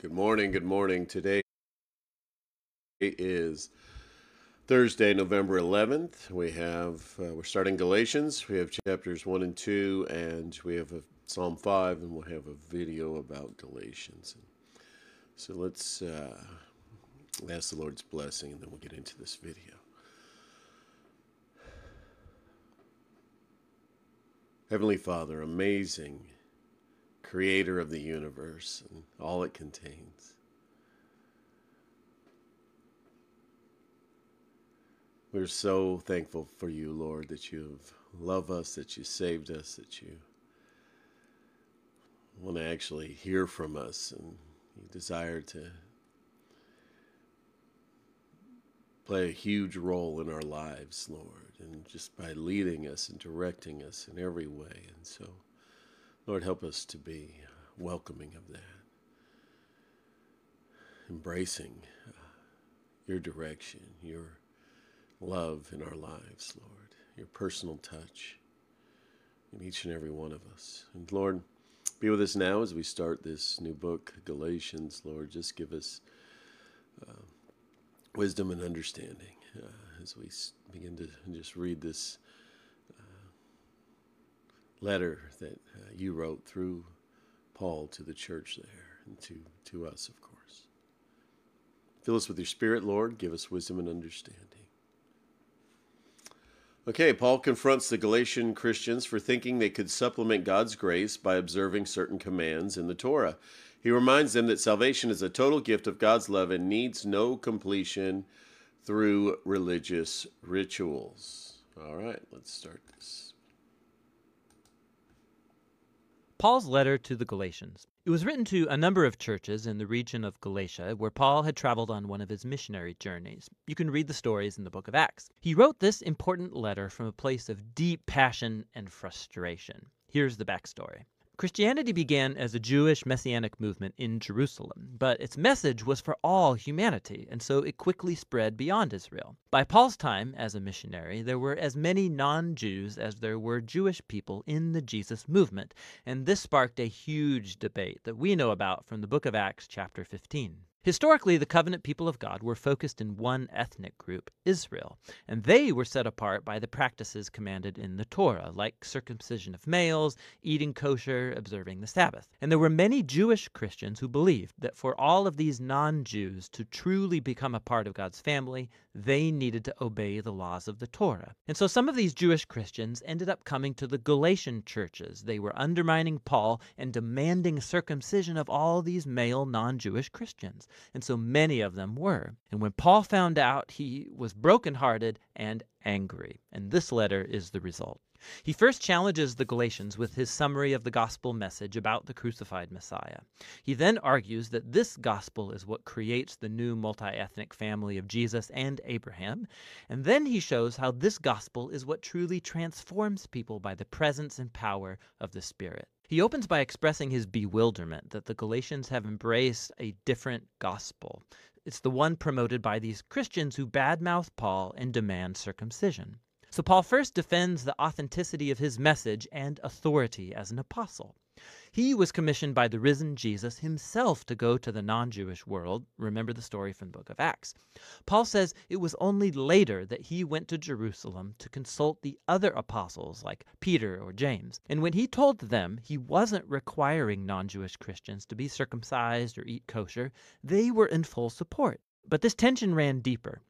Good morning. Good morning. Today is Thursday, November 11th. We have uh, we're starting Galatians. We have chapters 1 and 2 and we have a Psalm 5 and we'll have a video about Galatians. So let's uh, ask the Lord's blessing and then we'll get into this video. Heavenly Father, amazing creator of the universe and all it contains. We're so thankful for you, Lord, that you love us, that you saved us, that you want to actually hear from us, and you desire to play a huge role in our lives, Lord, and just by leading us and directing us in every way. And so, Lord, help us to be welcoming of that, embracing uh, your direction, your love in our lives, Lord, your personal touch in each and every one of us. And Lord, be with us now as we start this new book, Galatians. Lord, just give us uh, wisdom and understanding uh, as we begin to just read this letter that uh, you wrote through Paul to the church there and to, to us, of course. Fill us with your Spirit, Lord. Give us wisdom and understanding. Okay, Paul confronts the Galatian Christians for thinking they could supplement God's grace by observing certain commands in the Torah. He reminds them that salvation is a total gift of God's love and needs no completion through religious rituals. All right, let's start this. Paul's letter to the Galatians. It was written to a number of churches in the region of Galatia where Paul had traveled on one of his missionary journeys. You can read the stories in the book of Acts. He wrote this important letter from a place of deep passion and frustration. Here's the backstory. Christianity began as a Jewish messianic movement in Jerusalem, but its message was for all humanity, and so it quickly spread beyond Israel. By Paul's time as a missionary, there were as many non Jews as there were Jewish people in the Jesus movement, and this sparked a huge debate that we know about from the book of Acts, chapter 15. Historically, the covenant people of God were focused in one ethnic group, Israel, and they were set apart by the practices commanded in the Torah, like circumcision of males, eating kosher, observing the Sabbath. And there were many Jewish Christians who believed that for all of these non Jews to truly become a part of God's family, they needed to obey the laws of the Torah. And so some of these Jewish Christians ended up coming to the Galatian churches. They were undermining Paul and demanding circumcision of all these male non Jewish Christians and so many of them were. And when Paul found out, he was brokenhearted and angry. And this letter is the result. He first challenges the Galatians with his summary of the gospel message about the crucified Messiah. He then argues that this gospel is what creates the new multi ethnic family of Jesus and Abraham. And then he shows how this gospel is what truly transforms people by the presence and power of the Spirit. He opens by expressing his bewilderment that the Galatians have embraced a different gospel. It's the one promoted by these Christians who badmouth Paul and demand circumcision. So Paul first defends the authenticity of his message and authority as an apostle. He was commissioned by the risen Jesus himself to go to the non Jewish world. Remember the story from the book of Acts. Paul says it was only later that he went to Jerusalem to consult the other apostles like Peter or James. And when he told them he wasn't requiring non Jewish Christians to be circumcised or eat kosher, they were in full support. But this tension ran deeper.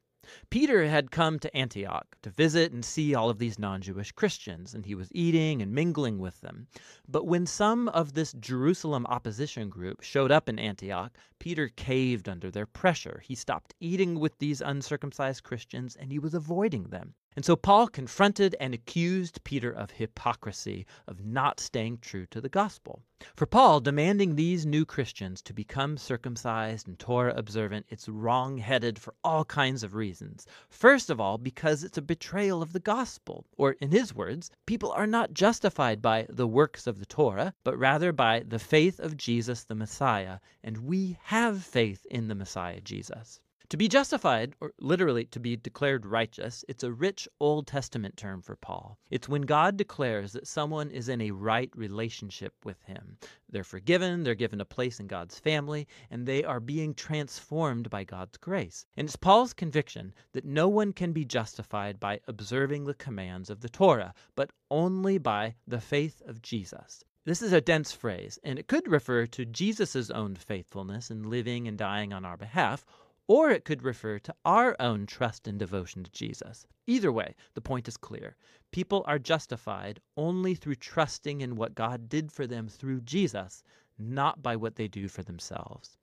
Peter had come to Antioch to visit and see all of these non Jewish Christians, and he was eating and mingling with them. But when some of this Jerusalem opposition group showed up in Antioch, Peter caved under their pressure. He stopped eating with these uncircumcised Christians and he was avoiding them. And so Paul confronted and accused Peter of hypocrisy, of not staying true to the gospel. For Paul, demanding these new Christians to become circumcised and Torah observant, it's wrong headed for all kinds of reasons. First of all, because it's a betrayal of the gospel. Or, in his words, people are not justified by the works of the Torah, but rather by the faith of Jesus the Messiah, and we have faith in the Messiah Jesus. To be justified, or literally to be declared righteous, it's a rich Old Testament term for Paul. It's when God declares that someone is in a right relationship with him. They're forgiven, they're given a place in God's family, and they are being transformed by God's grace. And it's Paul's conviction that no one can be justified by observing the commands of the Torah, but only by the faith of Jesus. This is a dense phrase, and it could refer to Jesus' own faithfulness in living and dying on our behalf, or it could refer to our own trust and devotion to Jesus. Either way, the point is clear. People are justified only through trusting in what God did for them through Jesus, not by what they do for themselves.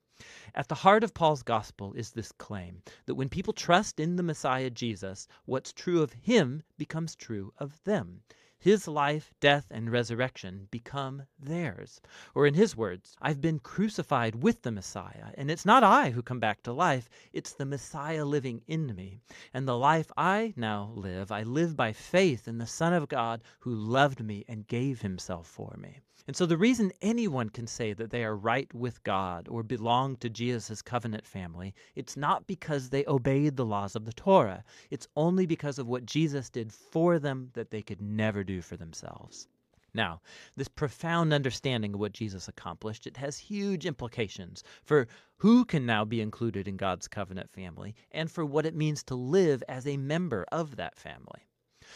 At the heart of Paul's gospel is this claim that when people trust in the Messiah Jesus, what's true of him becomes true of them. His life, death, and resurrection become theirs. Or in his words, I've been crucified with the Messiah, and it's not I who come back to life, it's the Messiah living in me. And the life I now live, I live by faith in the Son of God who loved me and gave himself for me. And so the reason anyone can say that they are right with God or belong to Jesus' covenant family, it's not because they obeyed the laws of the Torah. It's only because of what Jesus did for them that they could never do for themselves. Now, this profound understanding of what Jesus accomplished, it has huge implications for who can now be included in God's covenant family and for what it means to live as a member of that family.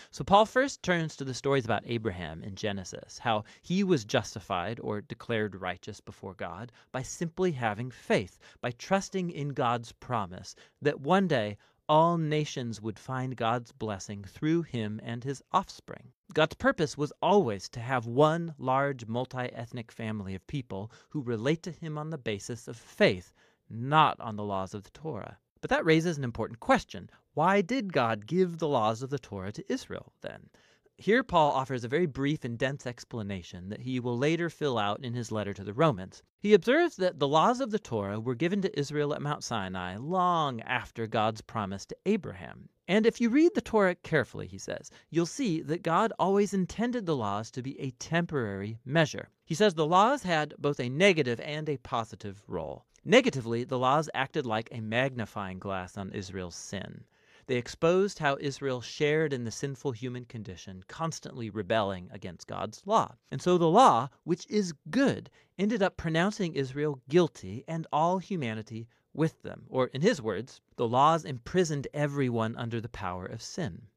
So Paul first turns to the stories about Abraham in Genesis, how he was justified or declared righteous before God by simply having faith, by trusting in God's promise that one day all nations would find God's blessing through him and his offspring. God's purpose was always to have one large multi ethnic family of people who relate to him on the basis of faith, not on the laws of the Torah. But that raises an important question. Why did God give the laws of the Torah to Israel then? Here, Paul offers a very brief and dense explanation that he will later fill out in his letter to the Romans. He observes that the laws of the Torah were given to Israel at Mount Sinai long after God's promise to Abraham. And if you read the Torah carefully, he says, you'll see that God always intended the laws to be a temporary measure. He says the laws had both a negative and a positive role. Negatively, the laws acted like a magnifying glass on Israel's sin. They exposed how Israel shared in the sinful human condition, constantly rebelling against God's law. And so the law, which is good, ended up pronouncing Israel guilty and all humanity with them. Or, in his words, the laws imprisoned everyone under the power of sin.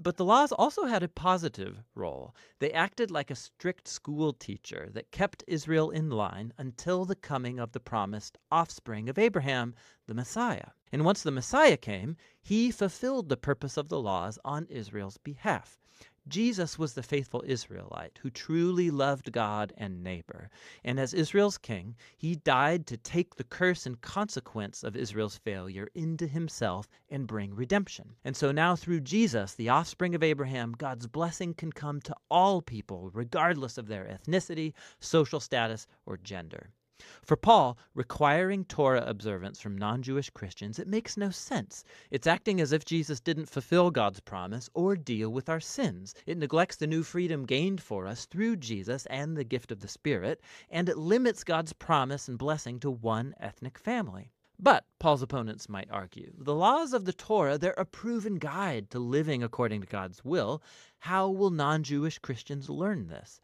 But the laws also had a positive role. They acted like a strict school teacher that kept Israel in line until the coming of the promised offspring of Abraham, the Messiah. And once the Messiah came, he fulfilled the purpose of the laws on Israel's behalf. Jesus was the faithful Israelite who truly loved God and neighbor. And as Israel's king, he died to take the curse and consequence of Israel's failure into himself and bring redemption. And so now, through Jesus, the offspring of Abraham, God's blessing can come to all people, regardless of their ethnicity, social status, or gender. For Paul, requiring Torah observance from non Jewish Christians, it makes no sense. It's acting as if Jesus didn't fulfill God's promise or deal with our sins. It neglects the new freedom gained for us through Jesus and the gift of the Spirit, and it limits God's promise and blessing to one ethnic family. But, Paul's opponents might argue, the laws of the Torah, they're a proven guide to living according to God's will. How will non Jewish Christians learn this?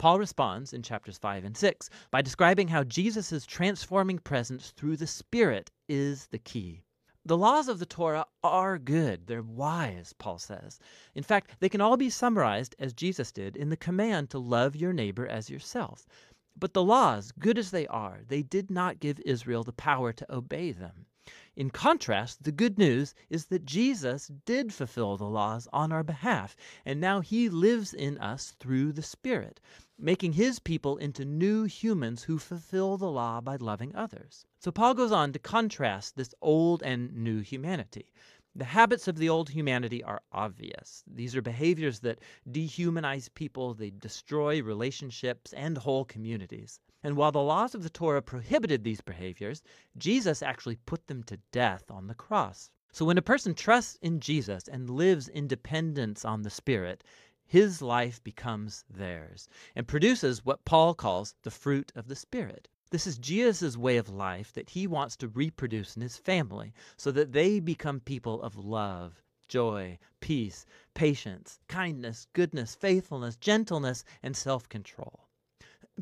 Paul responds in chapters 5 and 6 by describing how Jesus' transforming presence through the Spirit is the key. The laws of the Torah are good. They're wise, Paul says. In fact, they can all be summarized, as Jesus did, in the command to love your neighbor as yourself. But the laws, good as they are, they did not give Israel the power to obey them. In contrast, the good news is that Jesus did fulfill the laws on our behalf, and now he lives in us through the Spirit, making his people into new humans who fulfill the law by loving others. So Paul goes on to contrast this old and new humanity. The habits of the old humanity are obvious. These are behaviors that dehumanize people, they destroy relationships and whole communities. And while the laws of the Torah prohibited these behaviors, Jesus actually put them to death on the cross. So when a person trusts in Jesus and lives in dependence on the Spirit, his life becomes theirs and produces what Paul calls the fruit of the Spirit. This is Jesus' way of life that he wants to reproduce in his family so that they become people of love, joy, peace, patience, kindness, goodness, faithfulness, gentleness, and self control.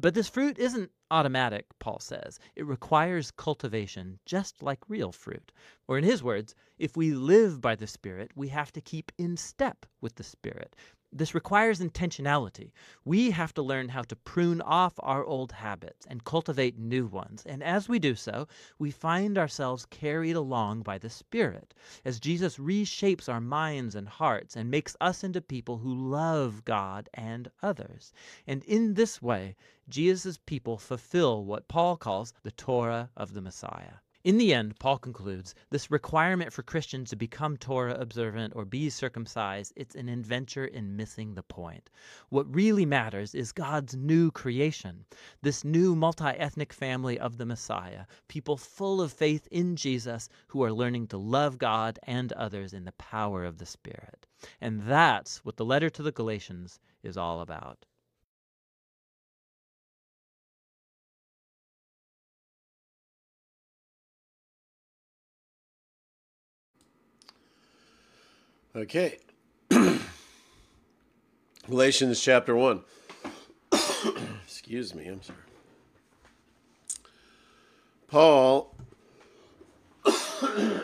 But this fruit isn't automatic, Paul says. It requires cultivation, just like real fruit. Or, in his words, if we live by the Spirit, we have to keep in step with the Spirit. This requires intentionality. We have to learn how to prune off our old habits and cultivate new ones. And as we do so, we find ourselves carried along by the Spirit as Jesus reshapes our minds and hearts and makes us into people who love God and others. And in this way, Jesus' people fulfill what Paul calls the Torah of the Messiah. In the end, Paul concludes, this requirement for Christians to become Torah observant or be circumcised, it's an adventure in missing the point. What really matters is God's new creation, this new multi-ethnic family of the Messiah, people full of faith in Jesus who are learning to love God and others in the power of the Spirit. And that's what the letter to the Galatians is all about. Okay. Galatians chapter 1. Excuse me, I'm sorry. Paul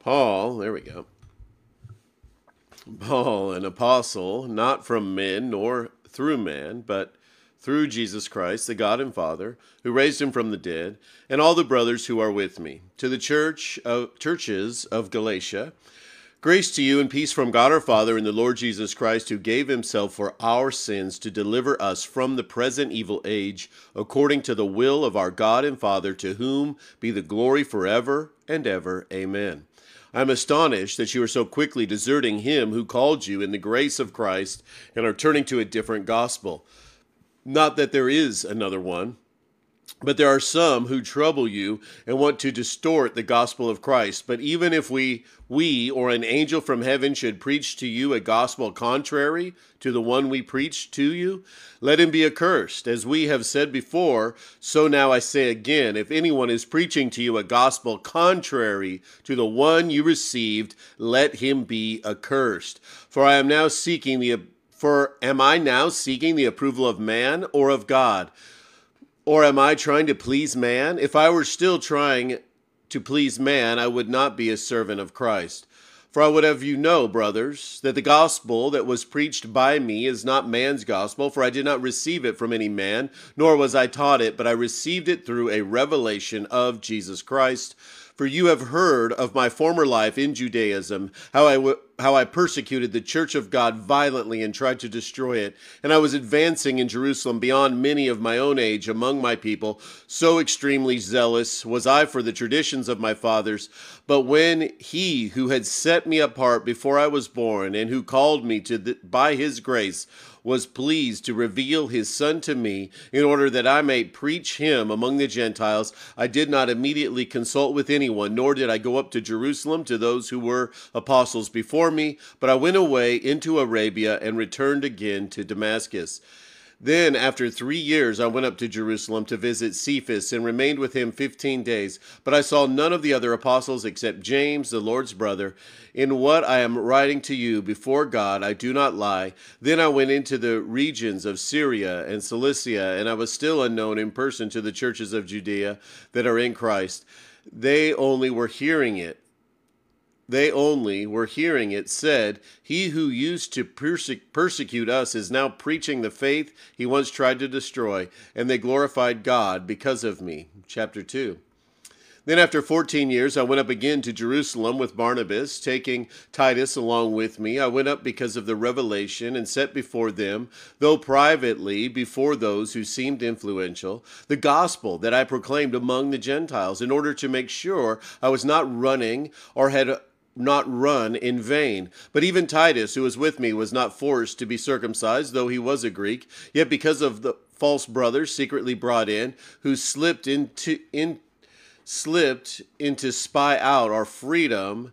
Paul, there we go. Paul, an apostle, not from men nor through man, but through Jesus Christ, the God and Father, who raised him from the dead, and all the brothers who are with me. To the church of, churches of Galatia, grace to you and peace from God our Father and the Lord Jesus Christ, who gave himself for our sins to deliver us from the present evil age, according to the will of our God and Father, to whom be the glory forever and ever. Amen. I am astonished that you are so quickly deserting him who called you in the grace of Christ and are turning to a different gospel not that there is another one, but there are some who trouble you and want to distort the gospel of Christ. But even if we, we or an angel from heaven should preach to you a gospel contrary to the one we preached to you, let him be accursed. As we have said before, so now I say again, if anyone is preaching to you a gospel contrary to the one you received, let him be accursed. For I am now seeking the for am I now seeking the approval of man or of God? Or am I trying to please man? If I were still trying to please man, I would not be a servant of Christ. For I would have you know, brothers, that the gospel that was preached by me is not man's gospel, for I did not receive it from any man, nor was I taught it, but I received it through a revelation of Jesus Christ. For you have heard of my former life in Judaism, how I, w- how I persecuted the church of God violently and tried to destroy it. And I was advancing in Jerusalem beyond many of my own age among my people. So extremely zealous was I for the traditions of my fathers. But when he who had set me apart before I was born and who called me to by his grace was pleased to reveal his Son to me in order that I might preach him among the Gentiles, I did not immediately consult with anyone, nor did I go up to Jerusalem to those who were apostles before me, but I went away into Arabia and returned again to Damascus. Then, after three years, I went up to Jerusalem to visit Cephas and remained with him fifteen days. But I saw none of the other apostles except James, the Lord's brother. In what I am writing to you before God, I do not lie. Then I went into the regions of Syria and Cilicia, and I was still unknown in person to the churches of Judea that are in Christ. They only were hearing it they only were hearing it said, He who used to perse- persecute us is now preaching the faith he once tried to destroy, and they glorified God because of me. Chapter 2. Then, after 14 years, I went up again to Jerusalem with Barnabas, taking Titus along with me. I went up because of the revelation and set before them, though privately before those who seemed influential, the gospel that I proclaimed among the Gentiles, in order to make sure I was not running or had not run in vain. But even Titus, who was with me, was not forced to be circumcised, though he was a Greek. Yet because of the false brothers secretly brought in, who slipped into in slipped into spy out our freedom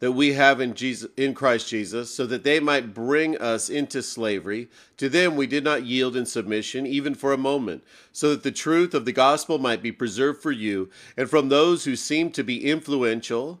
that we have in Jesus in Christ Jesus so that they might bring us into slavery to them we did not yield in submission even for a moment so that the truth of the gospel might be preserved for you and from those who seem to be influential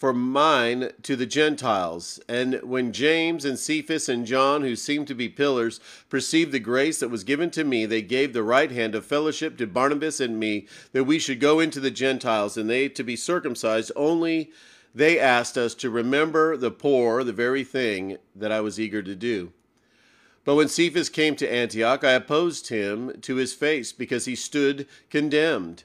for mine to the Gentiles. And when James and Cephas and John, who seemed to be pillars, perceived the grace that was given to me, they gave the right hand of fellowship to Barnabas and me, that we should go into the Gentiles, and they to be circumcised. Only they asked us to remember the poor, the very thing that I was eager to do. But when Cephas came to Antioch, I opposed him to his face, because he stood condemned.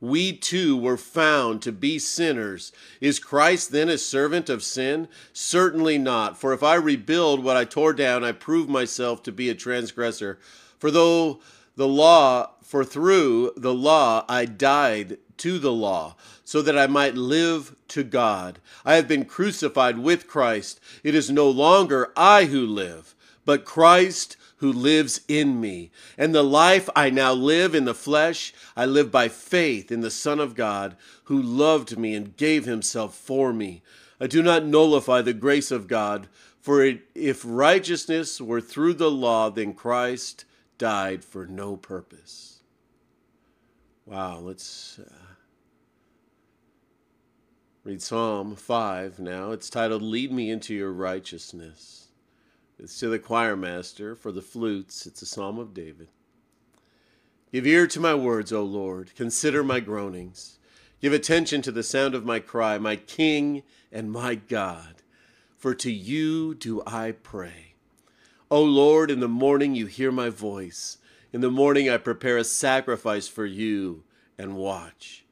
we too were found to be sinners. Is Christ then a servant of sin? Certainly not. For if I rebuild what I tore down, I prove myself to be a transgressor. For though the law, for through the law I died to the law, so that I might live to God. I have been crucified with Christ. It is no longer I who live, but Christ who lives in me. And the life I now live in the flesh, I live by faith in the Son of God, who loved me and gave himself for me. I do not nullify the grace of God, for it, if righteousness were through the law, then Christ died for no purpose. Wow, let's uh, read Psalm 5 now. It's titled, Lead Me into Your Righteousness. It's to the choir master for the flutes. It's a psalm of David. Give ear to my words, O Lord. Consider my groanings. Give attention to the sound of my cry, my King and my God. For to you do I pray. O Lord, in the morning you hear my voice. In the morning I prepare a sacrifice for you and watch.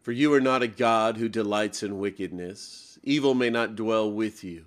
For you are not a God who delights in wickedness. Evil may not dwell with you.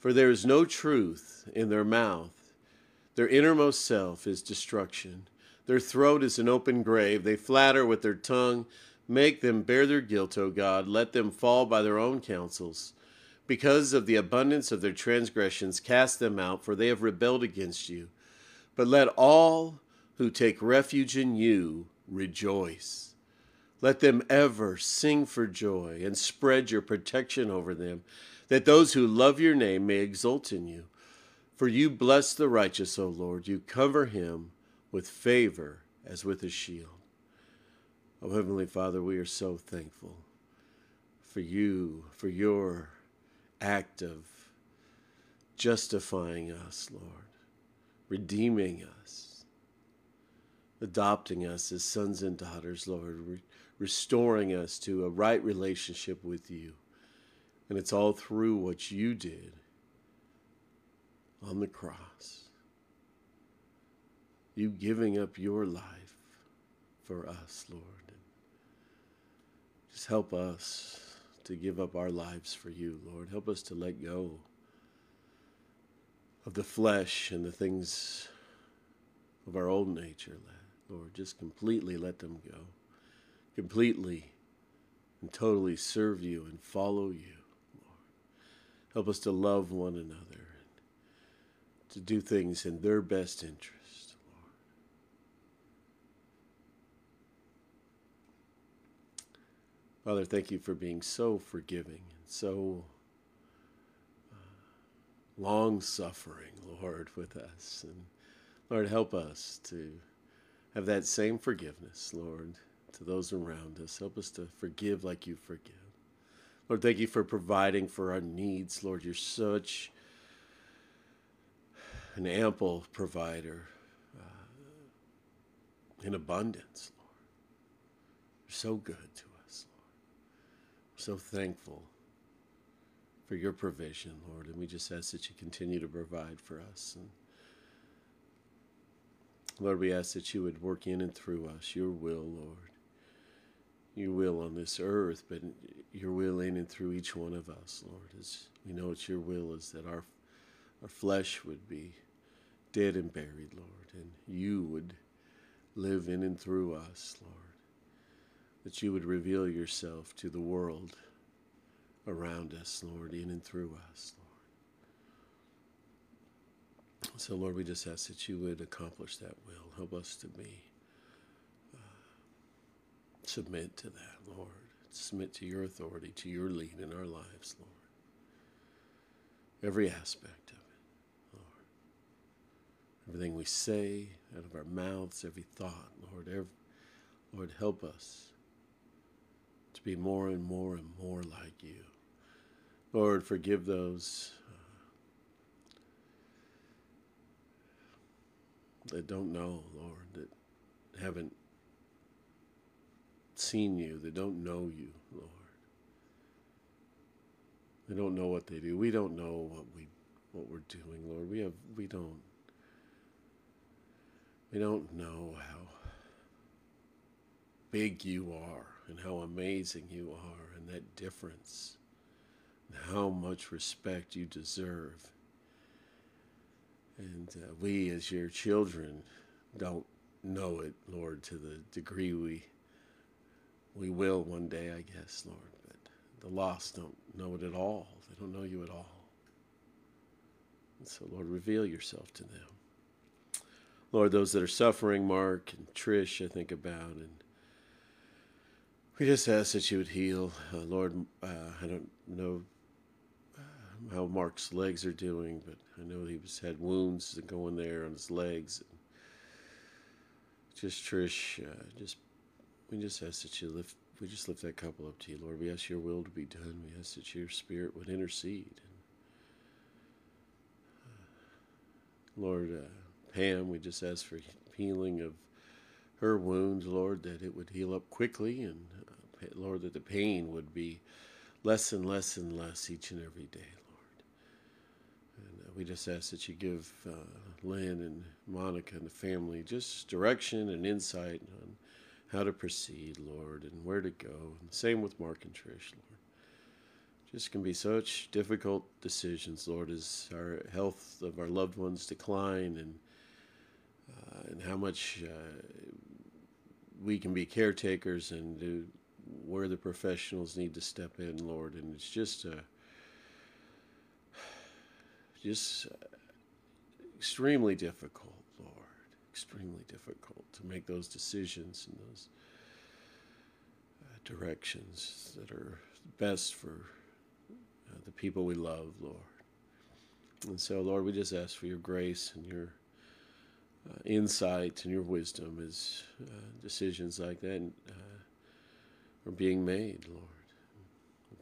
For there is no truth in their mouth. Their innermost self is destruction. Their throat is an open grave. They flatter with their tongue. Make them bear their guilt, O God. Let them fall by their own counsels. Because of the abundance of their transgressions, cast them out, for they have rebelled against you. But let all who take refuge in you rejoice. Let them ever sing for joy and spread your protection over them that those who love your name may exult in you. For you bless the righteous, O Lord. You cover him with favor as with a shield. O Heavenly Father, we are so thankful for you, for your act of justifying us, Lord, redeeming us, adopting us as sons and daughters, Lord, re- restoring us to a right relationship with you. And it's all through what you did on the cross. You giving up your life for us, Lord. Just help us to give up our lives for you, Lord. Help us to let go of the flesh and the things of our old nature, Lord. Just completely let them go. Completely and totally serve you and follow you. Help us to love one another and to do things in their best interest, Lord. Father, thank you for being so forgiving and so uh, long suffering, Lord, with us. And Lord, help us to have that same forgiveness, Lord, to those around us. Help us to forgive like you forgive. Lord, thank you for providing for our needs. Lord, you're such an ample provider uh, in abundance, Lord. You're so good to us, Lord. We're so thankful for your provision, Lord, and we just ask that you continue to provide for us. And Lord, we ask that you would work in and through us, your will, Lord. Your will on this earth, but your will in and through each one of us, Lord. As we know it's your will is that our our flesh would be dead and buried, Lord, and you would live in and through us, Lord. That you would reveal yourself to the world around us, Lord, in and through us, Lord. so, Lord, we just ask that you would accomplish that will. Help us to be, submit to that, Lord. Submit to your authority, to your lead in our lives, Lord. Every aspect of it, Lord. Everything we say out of our mouths, every thought, Lord. Every, Lord, help us to be more and more and more like you. Lord, forgive those uh, that don't know, Lord, that haven't seen you, that don't know you, Lord. They don't know what they do. We don't know what we what we're doing, Lord. We have we don't we don't know how big you are and how amazing you are and that difference and how much respect you deserve and uh, we, as your children, don't know it, Lord, to the degree we we will one day, I guess, Lord. But the lost don't know it at all. They don't know you at all. And so, Lord, reveal yourself to them. Lord, those that are suffering, Mark and Trish, I think about, and we just ask that you would heal. Uh, Lord, uh, I don't know how Mark's legs are doing, but I know he was had wounds going there on his legs. Just Trish, uh, just we just ask that you lift. We just lift that couple up to you, Lord. We ask your will to be done. We ask that your Spirit would intercede. Uh, Lord, uh, Pam, we just ask for healing of her wounds, Lord, that it would heal up quickly, and uh, Lord, that the pain would be less and less and less each and every day Lord. And uh, we just ask that you give uh, Lynn and Monica and the family just direction and insight on how to proceed, Lord, and where to go. And same with Mark and Trish, Lord. Just can be such difficult decisions, Lord, as our health of our loved ones decline and uh, and how much uh, we can be caretakers and do, where the professionals need to step in, Lord. And it's just a just extremely difficult, extremely difficult to make those decisions and those uh, directions that are best for uh, the people we love, Lord. And so, Lord, we just ask for your grace and your uh, insight and your wisdom as uh, decisions like that uh, are being made, Lord.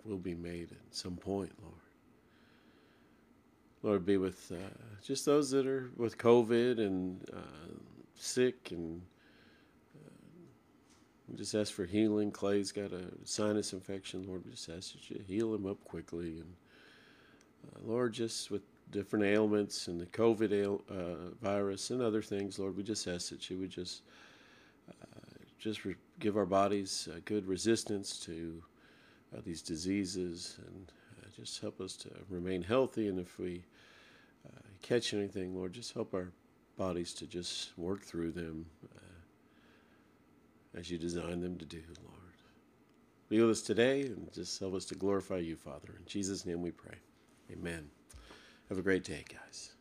Will be made at some point, Lord. Lord, be with uh, just those that are with COVID and uh, sick, and uh, we just ask for healing. Clay's got a sinus infection. Lord, we just ask that you heal him up quickly, and uh, Lord, just with different ailments and the COVID ail, uh, virus and other things, Lord, we just ask that you would just uh, just re- give our bodies good resistance to uh, these diseases and uh, just help us to remain healthy. And if we uh, catch anything, Lord, just help our bodies to just work through them uh, as you design them to do, Lord. Be with us today and just help us to glorify you, Father. In Jesus' name we pray. Amen. Have a great day, guys.